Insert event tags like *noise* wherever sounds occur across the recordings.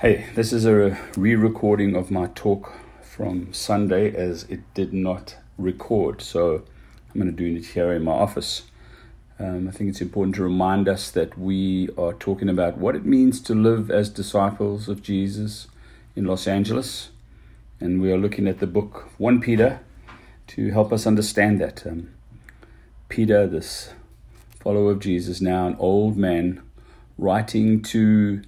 Hey, this is a re recording of my talk from Sunday as it did not record. So I'm going to do it here in my office. Um, I think it's important to remind us that we are talking about what it means to live as disciples of Jesus in Los Angeles. And we are looking at the book 1 Peter to help us understand that. Um, Peter, this follower of Jesus, now an old man, writing to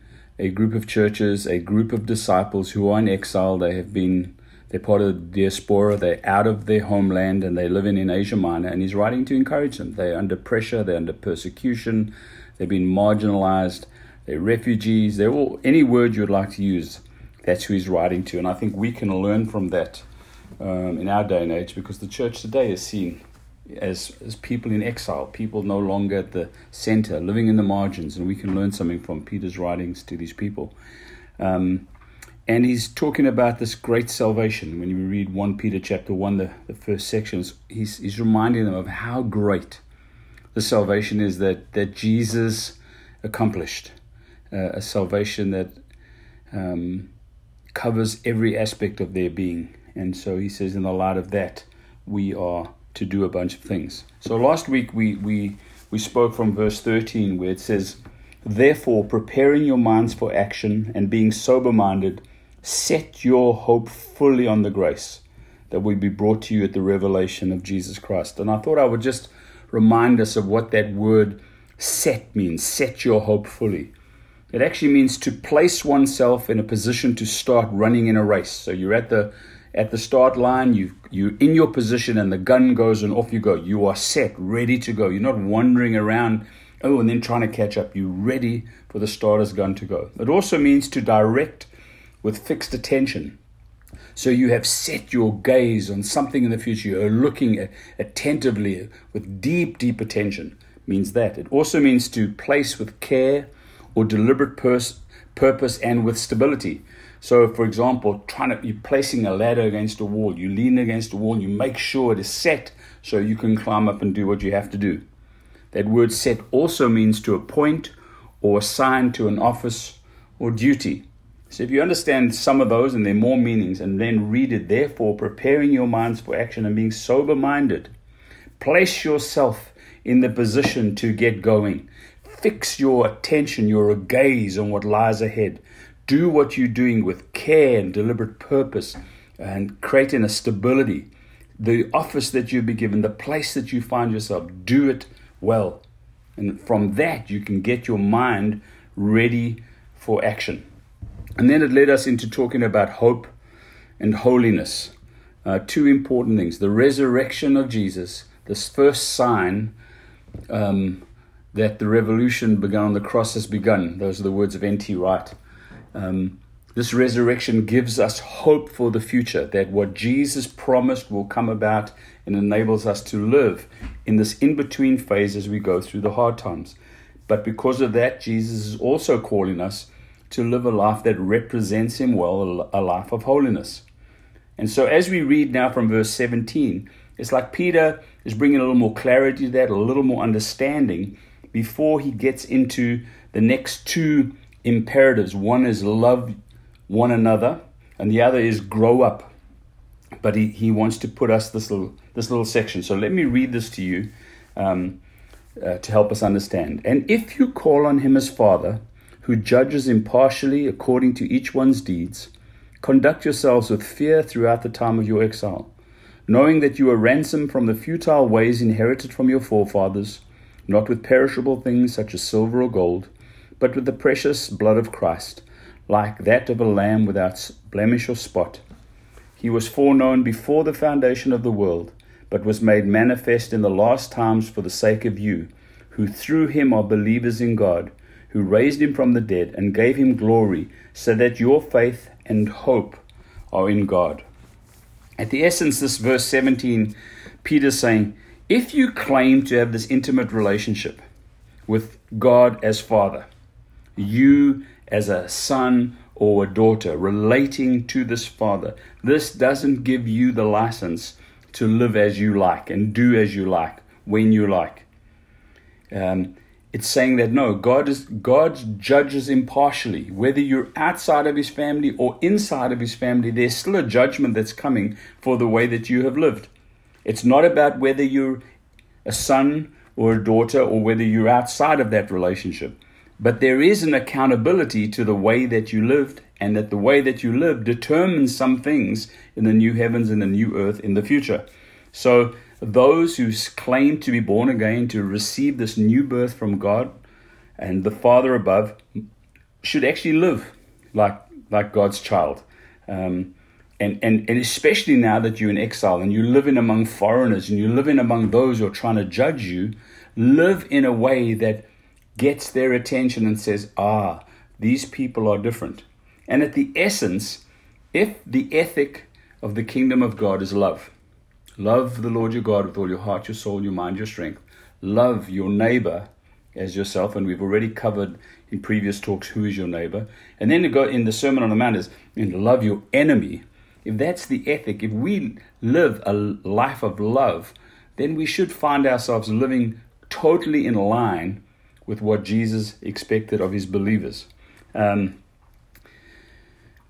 a group of churches, a group of disciples who are in exile. They have been, they're part of the diaspora, they're out of their homeland and they're living in Asia Minor. And he's writing to encourage them. They're under pressure, they're under persecution, they've been marginalized, they're refugees, they're all, any word you would like to use, that's who he's writing to. And I think we can learn from that um, in our day and age because the church today is seen as, as people in exile, people no longer at the center, living in the margins, and we can learn something from Peter's writings to these people. Um, and he's talking about this great salvation. When you read 1 Peter chapter 1, the, the first sections, he's, he's reminding them of how great the salvation is that, that Jesus accomplished. Uh, a salvation that um, covers every aspect of their being. And so he says, in the light of that, we are to do a bunch of things. So last week we, we, we spoke from verse 13 where it says, Therefore, preparing your minds for action and being sober minded, set your hope fully on the grace that will be brought to you at the revelation of Jesus Christ. And I thought I would just remind us of what that word set means set your hope fully. It actually means to place oneself in a position to start running in a race. So you're at the at the start line, you you in your position and the gun goes and off you go. You are set, ready to go. You're not wandering around, oh, and then trying to catch up. You're ready for the starter's gun to go. It also means to direct with fixed attention. So you have set your gaze on something in the future. You're looking at, attentively with deep, deep attention. Means that. It also means to place with care or deliberate pers- purpose and with stability. So, for example, trying to you're placing a ladder against a wall, you lean against a wall, you make sure it is set so you can climb up and do what you have to do. That word set also means to appoint or assign to an office or duty. So if you understand some of those and their more meanings, and then read it, therefore preparing your minds for action and being sober minded, place yourself in the position to get going. Fix your attention, your gaze on what lies ahead do what you're doing with care and deliberate purpose and creating a stability. The office that you'll be given, the place that you find yourself, do it well. And from that, you can get your mind ready for action. And then it led us into talking about hope and holiness. Uh, two important things the resurrection of Jesus, this first sign um, that the revolution begun on the cross has begun. Those are the words of N.T. Wright. Um, this resurrection gives us hope for the future, that what Jesus promised will come about and enables us to live in this in between phase as we go through the hard times. But because of that, Jesus is also calling us to live a life that represents Him well, a life of holiness. And so, as we read now from verse 17, it's like Peter is bringing a little more clarity to that, a little more understanding before he gets into the next two imperatives. One is love one another, and the other is grow up. But he, he wants to put us this little this little section. So let me read this to you um, uh, to help us understand. And if you call on him as Father, who judges impartially according to each one's deeds, conduct yourselves with fear throughout the time of your exile, knowing that you are ransomed from the futile ways inherited from your forefathers, not with perishable things such as silver or gold but with the precious blood of Christ, like that of a lamb without blemish or spot. He was foreknown before the foundation of the world, but was made manifest in the last times for the sake of you, who through him are believers in God, who raised him from the dead and gave him glory, so that your faith and hope are in God. At the essence, this verse 17, Peter's saying, if you claim to have this intimate relationship with God as Father, you as a son or a daughter relating to this father. This doesn't give you the license to live as you like and do as you like when you like. Um, it's saying that no, God is God judges impartially. Whether you're outside of his family or inside of his family, there's still a judgment that's coming for the way that you have lived. It's not about whether you're a son or a daughter or whether you're outside of that relationship. But there is an accountability to the way that you lived, and that the way that you live determines some things in the new heavens and the new earth in the future. So those who claim to be born again, to receive this new birth from God and the Father above, should actually live like like God's child. Um, and, and, and especially now that you're in exile and you live in among foreigners and you live in among those who are trying to judge you, live in a way that gets their attention and says, ah, these people are different. And at the essence, if the ethic of the kingdom of God is love, Love the Lord your God with all your heart, your soul, your mind, your strength. Love your neighbor as yourself, and we've already covered in previous talks who is your neighbor. And then to go in the Sermon on the Mount is and love your enemy. If that's the ethic, if we live a life of love, then we should find ourselves living totally in line with what Jesus expected of his believers. Um,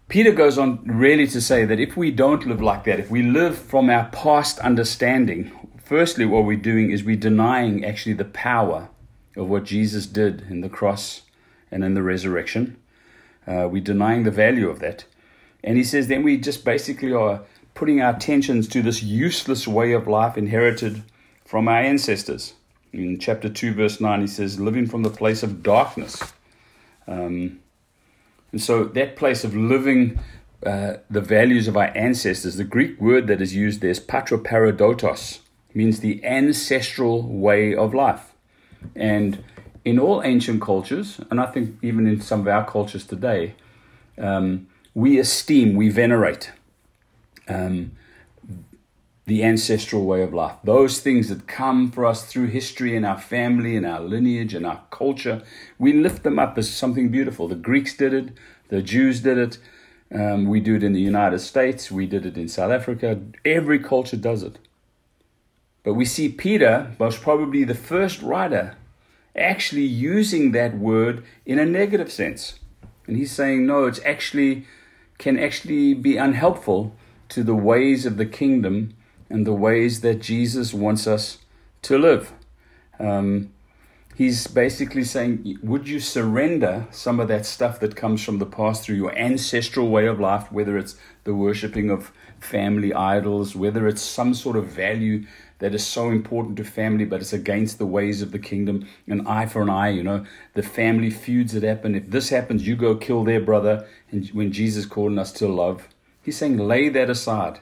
Peter goes on really to say that if we don't live like that, if we live from our past understanding, firstly, what we're doing is we're denying actually the power of what Jesus did in the cross and in the resurrection. Uh, we're denying the value of that. And he says then we just basically are putting our attentions to this useless way of life inherited from our ancestors. In chapter 2, verse 9, he says, living from the place of darkness. Um, and so that place of living uh, the values of our ancestors, the Greek word that is used there is patroparadotos, means the ancestral way of life. And in all ancient cultures, and I think even in some of our cultures today, um, we esteem, we venerate um, the ancestral way of life. Those things that come for us through history and our family and our lineage and our culture, we lift them up as something beautiful. The Greeks did it, the Jews did it, um, we do it in the United States, we did it in South Africa. Every culture does it. But we see Peter, most probably the first writer, actually using that word in a negative sense. And he's saying, no, it's actually can actually be unhelpful to the ways of the kingdom and the ways that Jesus wants us to live. Um, he's basically saying, Would you surrender some of that stuff that comes from the past through your ancestral way of life, whether it's the worshipping of family idols, whether it's some sort of value that is so important to family, but it's against the ways of the kingdom, an eye for an eye, you know, the family feuds that happen. If this happens, you go kill their brother. And when Jesus called us to love, he's saying, lay that aside.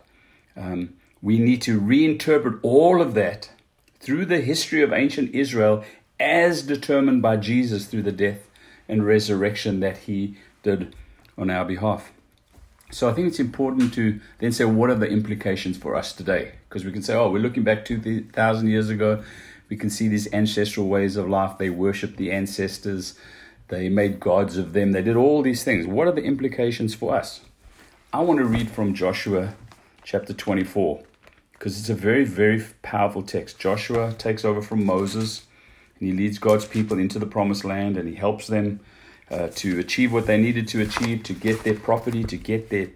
Um, we need to reinterpret all of that through the history of ancient Israel as determined by Jesus through the death and resurrection that he did on our behalf. So I think it's important to then say, what are the implications for us today? Because we can say, oh, we're looking back 2,000 years ago. We can see these ancestral ways of life. They worshiped the ancestors. They made gods of them. They did all these things. What are the implications for us? I want to read from Joshua chapter 24 because it's a very, very powerful text. Joshua takes over from Moses and he leads God's people into the promised land and he helps them uh, to achieve what they needed to achieve, to get their property, to get their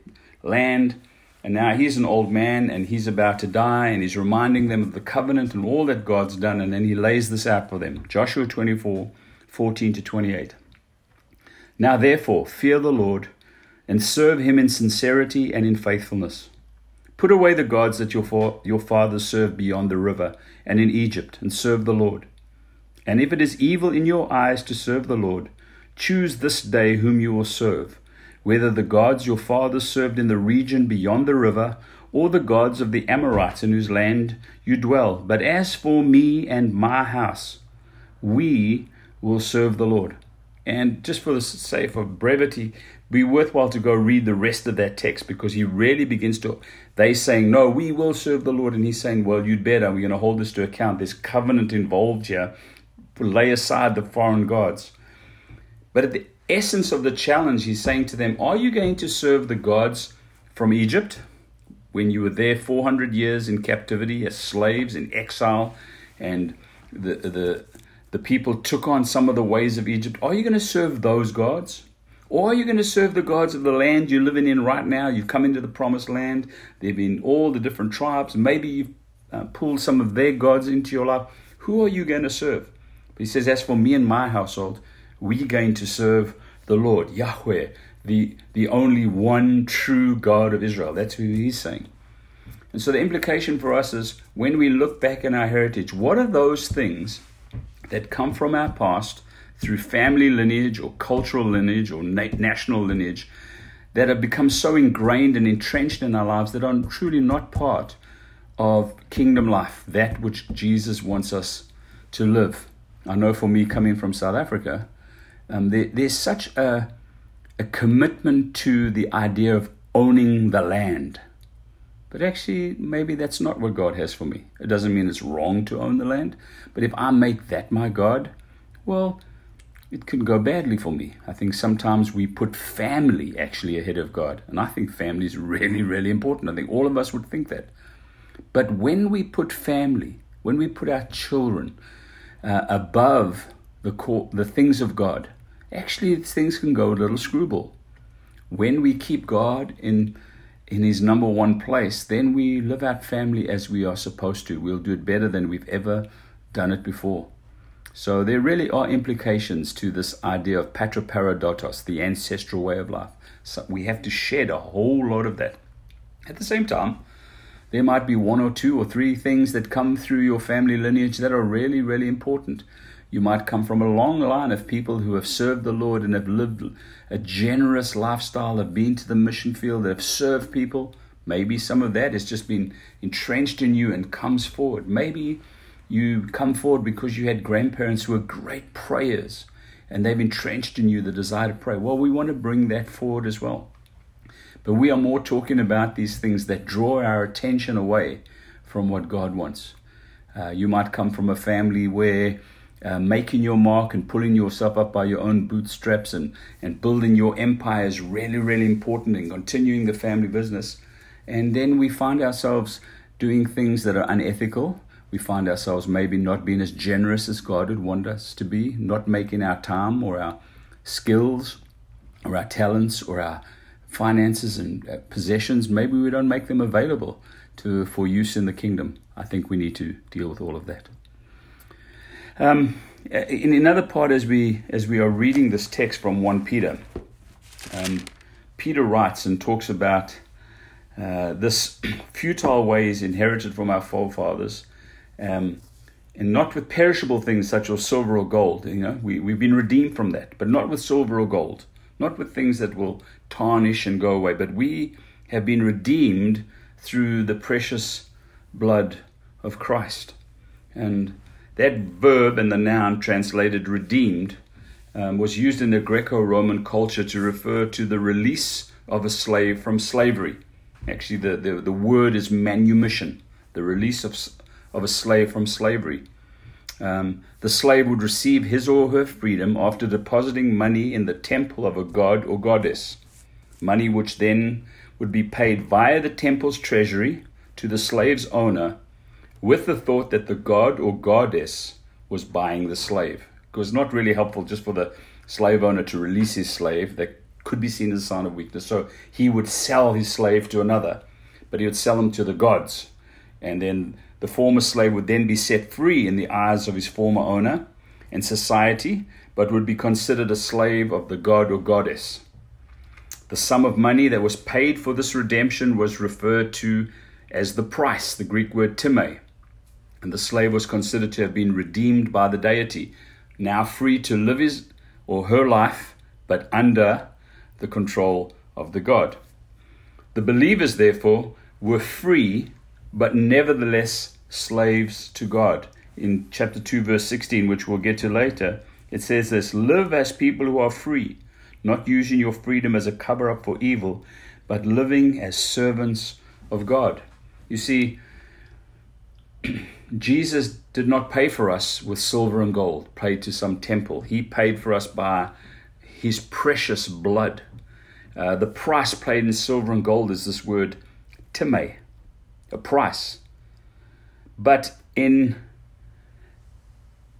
land. And now he's an old man and he's about to die and he's reminding them of the covenant and all that God's done. And then he lays this out for them Joshua 24 14 to 28. Now therefore, fear the Lord and serve him in sincerity and in faithfulness. Put away the gods that your, your fathers served beyond the river and in Egypt, and serve the Lord. And if it is evil in your eyes to serve the Lord, choose this day whom you will serve, whether the gods your fathers served in the region beyond the river, or the gods of the Amorites in whose land you dwell. But as for me and my house, we will serve the Lord. And just for the sake of brevity, be worthwhile to go read the rest of that text because he really begins to. They saying, No, we will serve the Lord. And he's saying, Well, you'd better. We're going to hold this to account. There's covenant involved here. Lay aside the foreign gods. But at the essence of the challenge, he's saying to them, Are you going to serve the gods from Egypt when you were there 400 years in captivity as slaves in exile and the, the the people took on some of the ways of Egypt. Are you going to serve those gods? Or are you going to serve the gods of the land you're living in right now? You've come into the promised land. There have been all the different tribes. Maybe you've uh, pulled some of their gods into your life. Who are you going to serve? But he says, As for me and my household, we're going to serve the Lord, Yahweh, the, the only one true God of Israel. That's who he's saying. And so the implication for us is when we look back in our heritage, what are those things that come from our past through family lineage or cultural lineage or national lineage that have become so ingrained and entrenched in our lives that are truly not part of kingdom life, that which Jesus wants us to live. I know for me, coming from South Africa, um, there, there's such a, a commitment to the idea of owning the land. But actually, maybe that's not what God has for me. It doesn't mean it's wrong to own the land. But if I make that my God, well, it can go badly for me. I think sometimes we put family actually ahead of God. And I think family is *laughs* really, really important. I think all of us would think that. But when we put family, when we put our children uh, above the, the things of God, actually things can go a little screwball. When we keep God in in his number one place, then we live out family as we are supposed to. We'll do it better than we've ever done it before. So there really are implications to this idea of patroparadotos, the ancestral way of life. So we have to shed a whole lot of that. At the same time, there might be one or two or three things that come through your family lineage that are really, really important. You might come from a long line of people who have served the Lord and have lived a generous lifestyle, have been to the mission field, have served people. Maybe some of that has just been entrenched in you and comes forward. Maybe you come forward because you had grandparents who were great prayers and they've entrenched in you the desire to pray. Well, we want to bring that forward as well. But we are more talking about these things that draw our attention away from what God wants. Uh, you might come from a family where uh, making your mark and pulling yourself up by your own bootstraps and, and building your empire is really, really important and continuing the family business. And then we find ourselves doing things that are unethical we find ourselves maybe not being as generous as God would want us to be, not making our time or our skills or our talents or our finances and uh, possessions, maybe we don't make them available to for use in the kingdom. I think we need to deal with all of that. Um, in another part, as we as we are reading this text from one Peter, um, Peter writes and talks about uh, this futile ways inherited from our forefathers um, and not with perishable things such as silver or gold. You know, we, we've been redeemed from that, but not with silver or gold, not with things that will tarnish and go away, but we have been redeemed through the precious blood of Christ. And that verb and the noun translated redeemed um, was used in the Greco Roman culture to refer to the release of a slave from slavery. Actually, the, the, the word is manumission, the release of, of a slave from slavery. Um, the slave would receive his or her freedom after depositing money in the temple of a god or goddess, money which then would be paid via the temple's treasury to the slave's owner with the thought that the god or goddess was buying the slave. It was not really helpful just for the slave owner to release his slave. That could be seen as a sign of weakness. So he would sell his slave to another, but he would sell him to the gods. And then the former slave would then be set free in the eyes of his former owner and society, but would be considered a slave of the god or goddess. The sum of money that was paid for this redemption was referred to as the price, the Greek word time, and the slave was considered to have been redeemed by the deity, now free to live his or her life, but under the control of the god. The believers, therefore, were free, but nevertheless slaves to God. In chapter 2, verse 16, which we'll get to later, it says this Live as people who are free, not using your freedom as a cover up for evil, but living as servants of God. You see, Jesus did not pay for us with silver and gold, paid to some temple. He paid for us by his precious blood. Uh, the price paid in silver and gold is this word time, a price. But in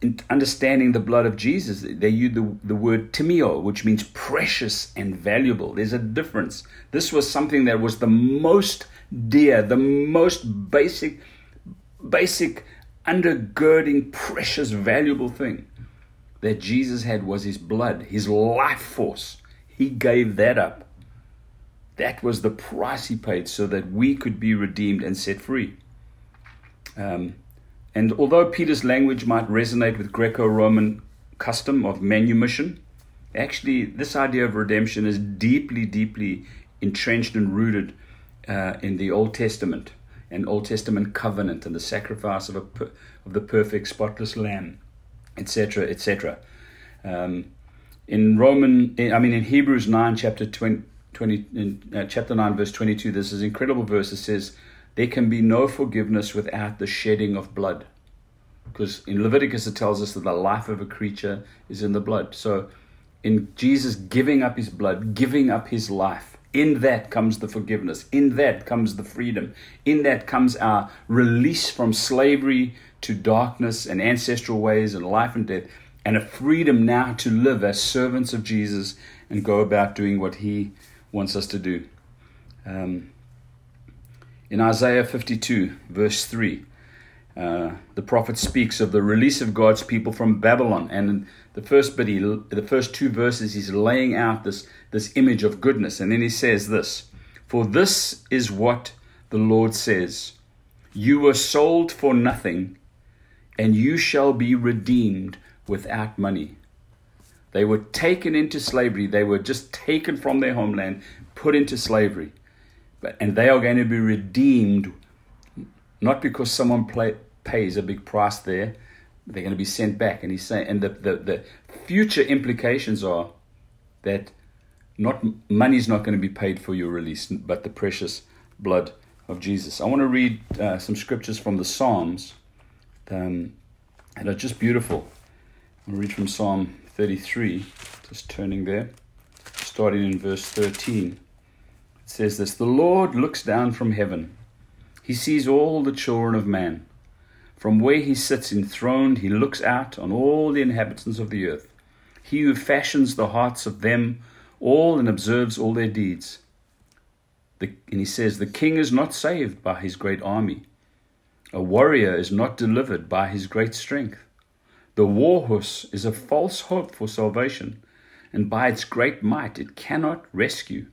in understanding the blood of Jesus, they use the, the word timio, which means precious and valuable. There's a difference. This was something that was the most dear, the most basic, basic, undergirding, precious, valuable thing that Jesus had was his blood, his life force. He gave that up. That was the price he paid so that we could be redeemed and set free. Um, and although Peter's language might resonate with Greco Roman custom of manumission, actually, this idea of redemption is deeply, deeply entrenched and rooted uh, in the Old Testament and Old Testament covenant and the sacrifice of, a, of the perfect, spotless lamb, etc., etc. Um, in Roman, I mean, in Hebrews 9, chapter 20, 20 in, uh, chapter 9, verse 22, this is incredible verse. It says, there can be no forgiveness without the shedding of blood. Because in Leviticus it tells us that the life of a creature is in the blood. So in Jesus giving up his blood, giving up his life, in that comes the forgiveness. In that comes the freedom. In that comes our release from slavery to darkness and ancestral ways and life and death, and a freedom now to live as servants of Jesus and go about doing what he wants us to do. Um, in Isaiah 52, verse 3, uh, the prophet speaks of the release of God's people from Babylon. And the first bit, he, the first two verses, he's laying out this, this image of goodness. And then he says this For this is what the Lord says You were sold for nothing, and you shall be redeemed without money. They were taken into slavery. They were just taken from their homeland, put into slavery but, and they are going to be redeemed not because someone play, pays a big price there they're going to be sent back and he's saying and the, the, the future implications are that not money is not going to be paid for your release but the precious blood of jesus i want to read uh, some scriptures from the psalms um, that are just beautiful i'll read from psalm 33 just turning there starting in verse 13 it says this The Lord looks down from heaven. He sees all the children of man. From where he sits enthroned, he looks out on all the inhabitants of the earth. He who fashions the hearts of them all and observes all their deeds. The, and he says, The king is not saved by his great army. A warrior is not delivered by his great strength. The war horse is a false hope for salvation, and by its great might it cannot rescue.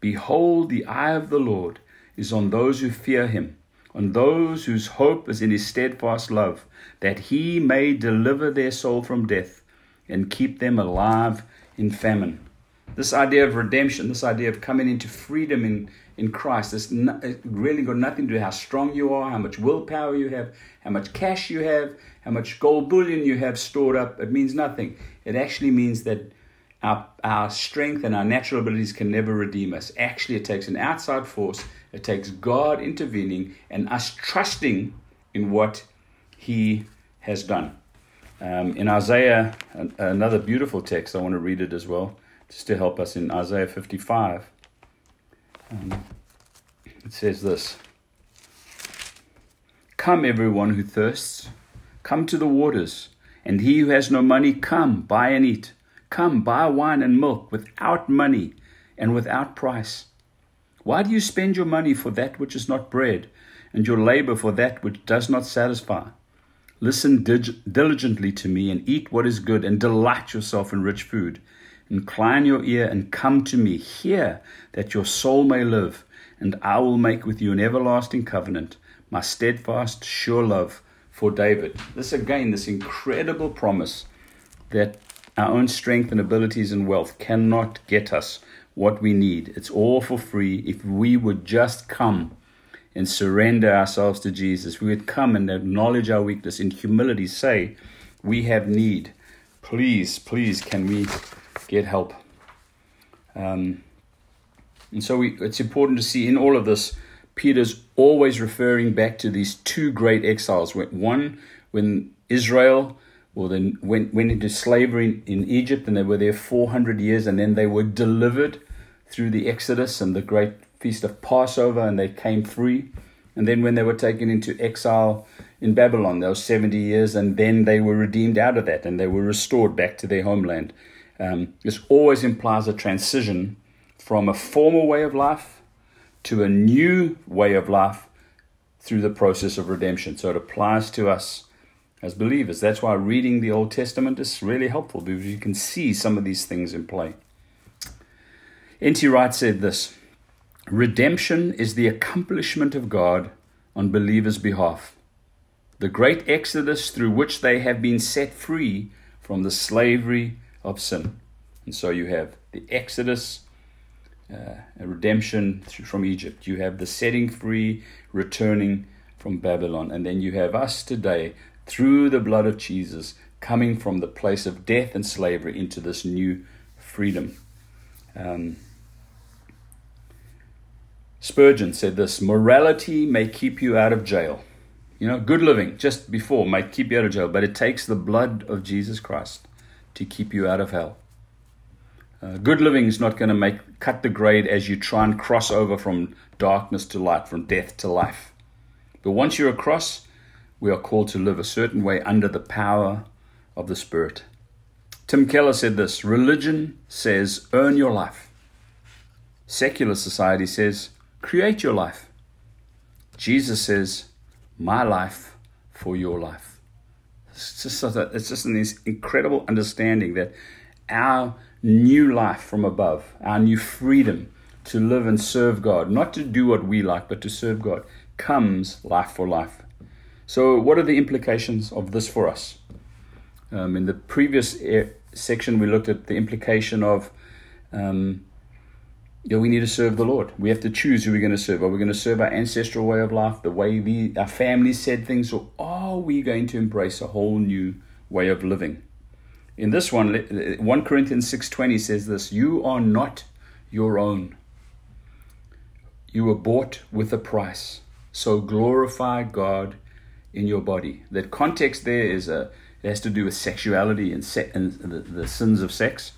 Behold, the eye of the Lord is on those who fear him, on those whose hope is in his steadfast love, that he may deliver their soul from death and keep them alive in famine. This idea of redemption, this idea of coming into freedom in, in Christ, has really got nothing to do with how strong you are, how much willpower you have, how much cash you have, how much gold bullion you have stored up. It means nothing. It actually means that our, our strength and our natural abilities can never redeem us. Actually, it takes an outside force, it takes God intervening and us trusting in what He has done. Um, in Isaiah, another beautiful text, I want to read it as well, just to help us in Isaiah 55. Um, it says this Come, everyone who thirsts, come to the waters, and he who has no money, come, buy and eat. Come, buy wine and milk without money and without price. Why do you spend your money for that which is not bread, and your labor for that which does not satisfy? Listen diligently to me, and eat what is good, and delight yourself in rich food. Incline your ear and come to me. Hear that your soul may live, and I will make with you an everlasting covenant, my steadfast, sure love for David. This again, this incredible promise that our own strength and abilities and wealth cannot get us what we need. It's all for free. If we would just come and surrender ourselves to Jesus, we would come and acknowledge our weakness in humility, say, We have need. Please, please, can we get help? Um, and so we, it's important to see in all of this, Peter's always referring back to these two great exiles. One, when Israel well, then went, went into slavery in, in Egypt and they were there 400 years and then they were delivered through the Exodus and the great feast of Passover and they came free. And then when they were taken into exile in Babylon, those 70 years, and then they were redeemed out of that and they were restored back to their homeland. Um, this always implies a transition from a former way of life to a new way of life through the process of redemption. So it applies to us as believers. That's why reading the Old Testament is really helpful because you can see some of these things in play. N.T. Wright said this Redemption is the accomplishment of God on believers' behalf, the great exodus through which they have been set free from the slavery of sin. And so you have the exodus, uh, redemption from Egypt. You have the setting free, returning from Babylon. And then you have us today, through the blood of Jesus, coming from the place of death and slavery into this new freedom. Um, Spurgeon said this morality may keep you out of jail. You know, good living just before might keep you out of jail, but it takes the blood of Jesus Christ to keep you out of hell. Uh, good living is not going to make cut the grade as you try and cross over from darkness to light, from death to life. But once you're across, we are called to live a certain way under the power of the Spirit. Tim Keller said this Religion says, earn your life. Secular society says, create your life. Jesus says, my life for your life. It's just, a, it's just an incredible understanding that our new life from above, our new freedom to live and serve God, not to do what we like, but to serve God, comes life for life. So, what are the implications of this for us? Um, in the previous section, we looked at the implication of um, you know, we need to serve the Lord. We have to choose who we're going to serve. Are we going to serve our ancestral way of life, the way we, our family said things, or are we going to embrace a whole new way of living? In this one, 1 Corinthians 6.20 says this, You are not your own. You were bought with a price. So glorify God in your body. That context there is a, it has to do with sexuality and, se- and the, the, sins of sex.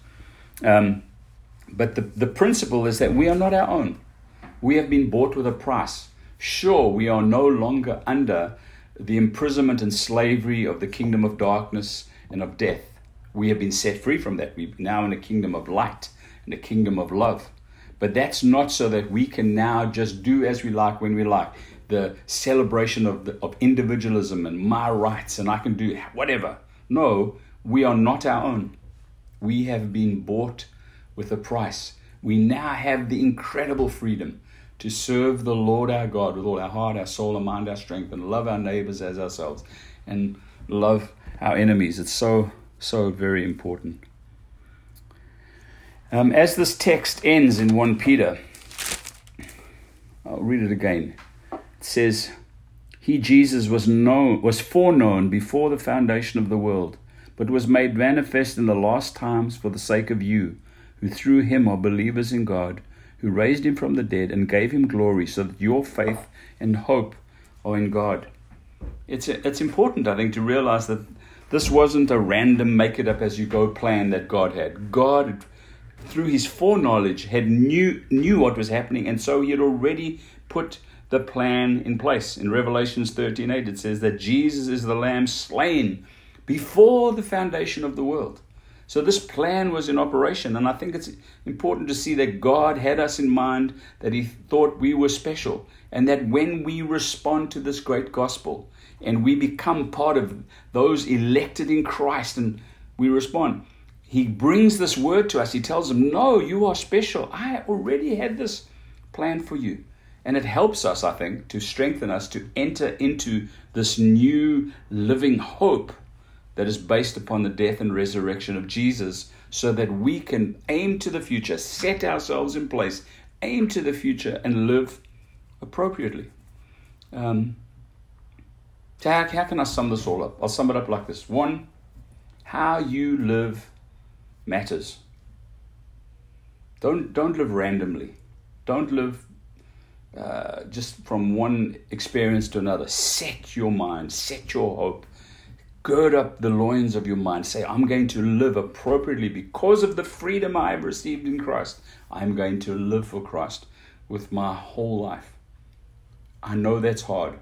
Um, but the, the principle is that we are not our own. We have been bought with a price. Sure, we are no longer under the imprisonment and slavery of the kingdom of darkness and of death. We have been set free from that. We're now in a kingdom of light and a kingdom of love. But that's not so that we can now just do as we like when we like. The celebration of, the, of individualism and my rights, and I can do whatever. No, we are not our own. We have been bought with a price. We now have the incredible freedom to serve the Lord our God with all our heart, our soul, our mind, our strength, and love our neighbors as ourselves, and love our enemies. It's so so very important. Um, as this text ends in 1 Peter, I'll read it again. Says, He, Jesus, was known, was foreknown before the foundation of the world, but was made manifest in the last times for the sake of you, who through him are believers in God, who raised him from the dead and gave him glory, so that your faith and hope are in God. It's, it's important, I think, to realize that this wasn't a random make it up as you go plan that God had. God, through his foreknowledge, had knew knew what was happening, and so he had already put the plan in place. In Revelations 13:8, it says that Jesus is the Lamb slain before the foundation of the world. So this plan was in operation, and I think it's important to see that God had us in mind, that He thought we were special, and that when we respond to this great gospel, and we become part of those elected in Christ and we respond. He brings this word to us. He tells them, No, you are special. I already had this plan for you. And it helps us, I think, to strengthen us to enter into this new living hope that is based upon the death and resurrection of Jesus so that we can aim to the future, set ourselves in place, aim to the future, and live appropriately. Um, so, how, how can I sum this all up? I'll sum it up like this one, how you live matters. Don't, don't live randomly. Don't live uh, just from one experience to another. Set your mind, set your hope. Gird up the loins of your mind. Say, I'm going to live appropriately because of the freedom I have received in Christ. I'm going to live for Christ with my whole life. I know that's hard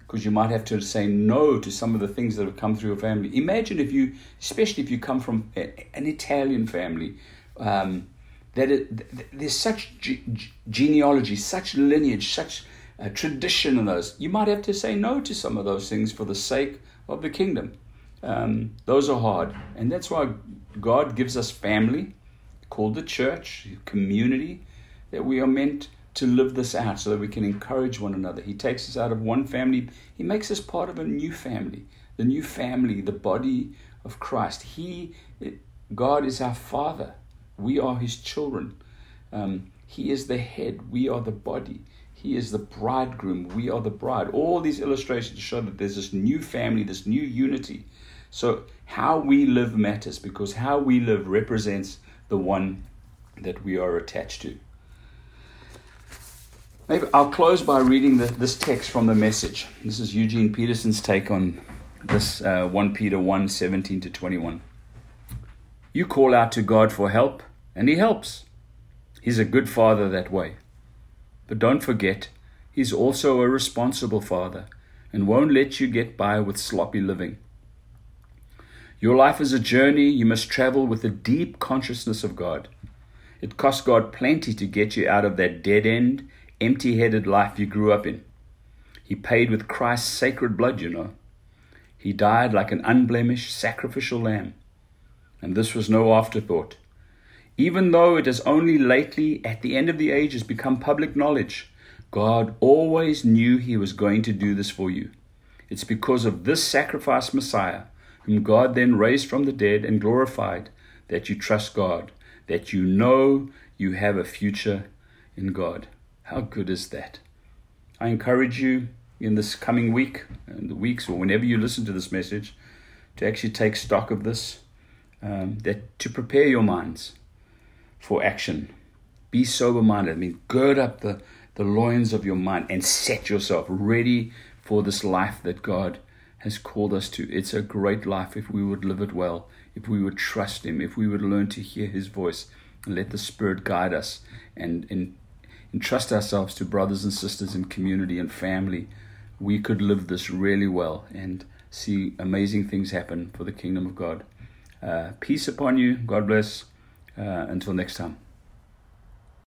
because you might have to say no to some of the things that have come through your family. Imagine if you, especially if you come from an Italian family, um, that it, there's such ge- genealogy, such lineage, such uh, tradition in those. You might have to say no to some of those things for the sake of the kingdom. Um, those are hard, and that's why God gives us family, called the church, community, that we are meant to live this out so that we can encourage one another. He takes us out of one family, He makes us part of a new family, the new family, the body of Christ. He, God is our Father. We are His children. Um, he is the head. We are the body. He is the bridegroom. We are the bride. All these illustrations show that there's this new family, this new unity. So, how we live matters because how we live represents the one that we are attached to. Maybe I'll close by reading the, this text from the message. This is Eugene Peterson's take on this uh, 1 Peter 1 17 to 21. You call out to God for help, and He helps. He's a good father that way. But don't forget, He's also a responsible father and won't let you get by with sloppy living. Your life is a journey you must travel with a deep consciousness of God. It cost God plenty to get you out of that dead end empty headed life you grew up in. He paid with Christ's sacred blood, you know. He died like an unblemished sacrificial lamb. And this was no afterthought. Even though it has only lately, at the end of the ages, become public knowledge, God always knew He was going to do this for you. It's because of this sacrifice Messiah, whom God then raised from the dead and glorified, that you trust God, that you know you have a future in God. How good is that? I encourage you in this coming week and the weeks or whenever you listen to this message to actually take stock of this, um, that to prepare your minds for action. Be sober minded. I mean, gird up the, the loins of your mind and set yourself ready for this life that God has called us to. It's a great life if we would live it well, if we would trust Him, if we would learn to hear His voice and let the Spirit guide us and, and entrust ourselves to brothers and sisters in community and family, we could live this really well and see amazing things happen for the kingdom of God. Uh, peace upon you. God bless. Uh, until next time.